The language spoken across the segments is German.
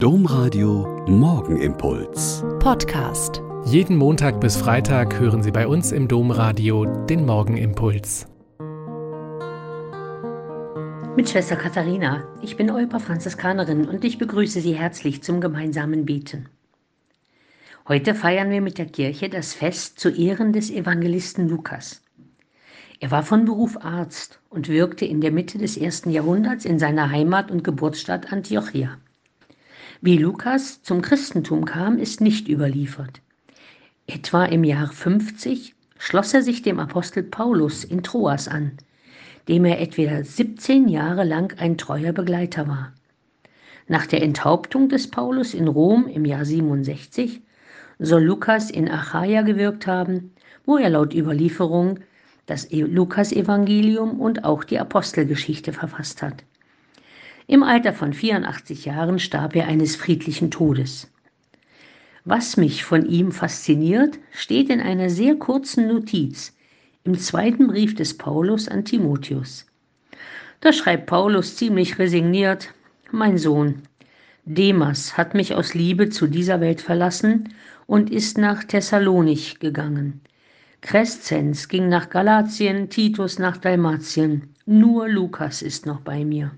Domradio Morgenimpuls. Podcast. Jeden Montag bis Freitag hören Sie bei uns im Domradio den Morgenimpuls. Mit Schwester Katharina, ich bin Euper Franziskanerin und ich begrüße Sie herzlich zum gemeinsamen Beten. Heute feiern wir mit der Kirche das Fest zu Ehren des Evangelisten Lukas. Er war von Beruf Arzt und wirkte in der Mitte des ersten Jahrhunderts in seiner Heimat und Geburtsstadt Antiochia. Wie Lukas zum Christentum kam, ist nicht überliefert. Etwa im Jahr 50 schloss er sich dem Apostel Paulus in Troas an, dem er etwa 17 Jahre lang ein treuer Begleiter war. Nach der Enthauptung des Paulus in Rom im Jahr 67 soll Lukas in Achaia gewirkt haben, wo er laut Überlieferung das e- Lukas-Evangelium und auch die Apostelgeschichte verfasst hat. Im Alter von 84 Jahren starb er eines friedlichen Todes. Was mich von ihm fasziniert, steht in einer sehr kurzen Notiz im zweiten Brief des Paulus an Timotheus. Da schreibt Paulus ziemlich resigniert, mein Sohn, Demas hat mich aus Liebe zu dieser Welt verlassen und ist nach Thessalonich gegangen. Crescens ging nach Galatien, Titus nach Dalmatien. Nur Lukas ist noch bei mir.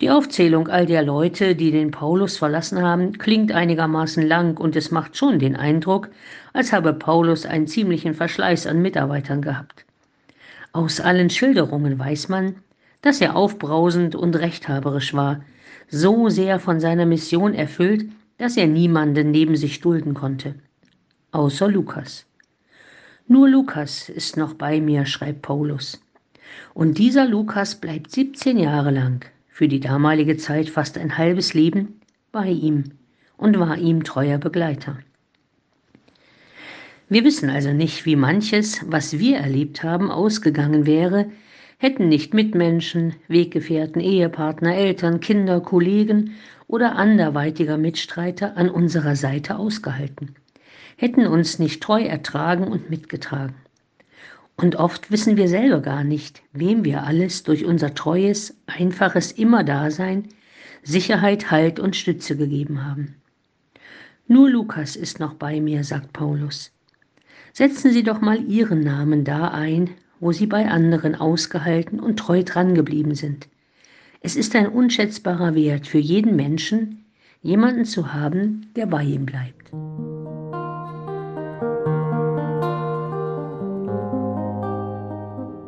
Die Aufzählung all der Leute, die den Paulus verlassen haben, klingt einigermaßen lang und es macht schon den Eindruck, als habe Paulus einen ziemlichen Verschleiß an Mitarbeitern gehabt. Aus allen Schilderungen weiß man, dass er aufbrausend und rechthaberisch war, so sehr von seiner Mission erfüllt, dass er niemanden neben sich dulden konnte. Außer Lukas. Nur Lukas ist noch bei mir, schreibt Paulus. Und dieser Lukas bleibt 17 Jahre lang für die damalige Zeit fast ein halbes Leben bei ihm und war ihm treuer Begleiter. Wir wissen also nicht, wie manches, was wir erlebt haben, ausgegangen wäre, hätten nicht Mitmenschen, Weggefährten, Ehepartner, Eltern, Kinder, Kollegen oder anderweitiger Mitstreiter an unserer Seite ausgehalten, hätten uns nicht treu ertragen und mitgetragen. Und oft wissen wir selber gar nicht, wem wir alles durch unser treues, einfaches Immerdasein Sicherheit, Halt und Stütze gegeben haben. Nur Lukas ist noch bei mir, sagt Paulus. Setzen Sie doch mal Ihren Namen da ein, wo Sie bei anderen ausgehalten und treu drangeblieben sind. Es ist ein unschätzbarer Wert für jeden Menschen, jemanden zu haben, der bei ihm bleibt.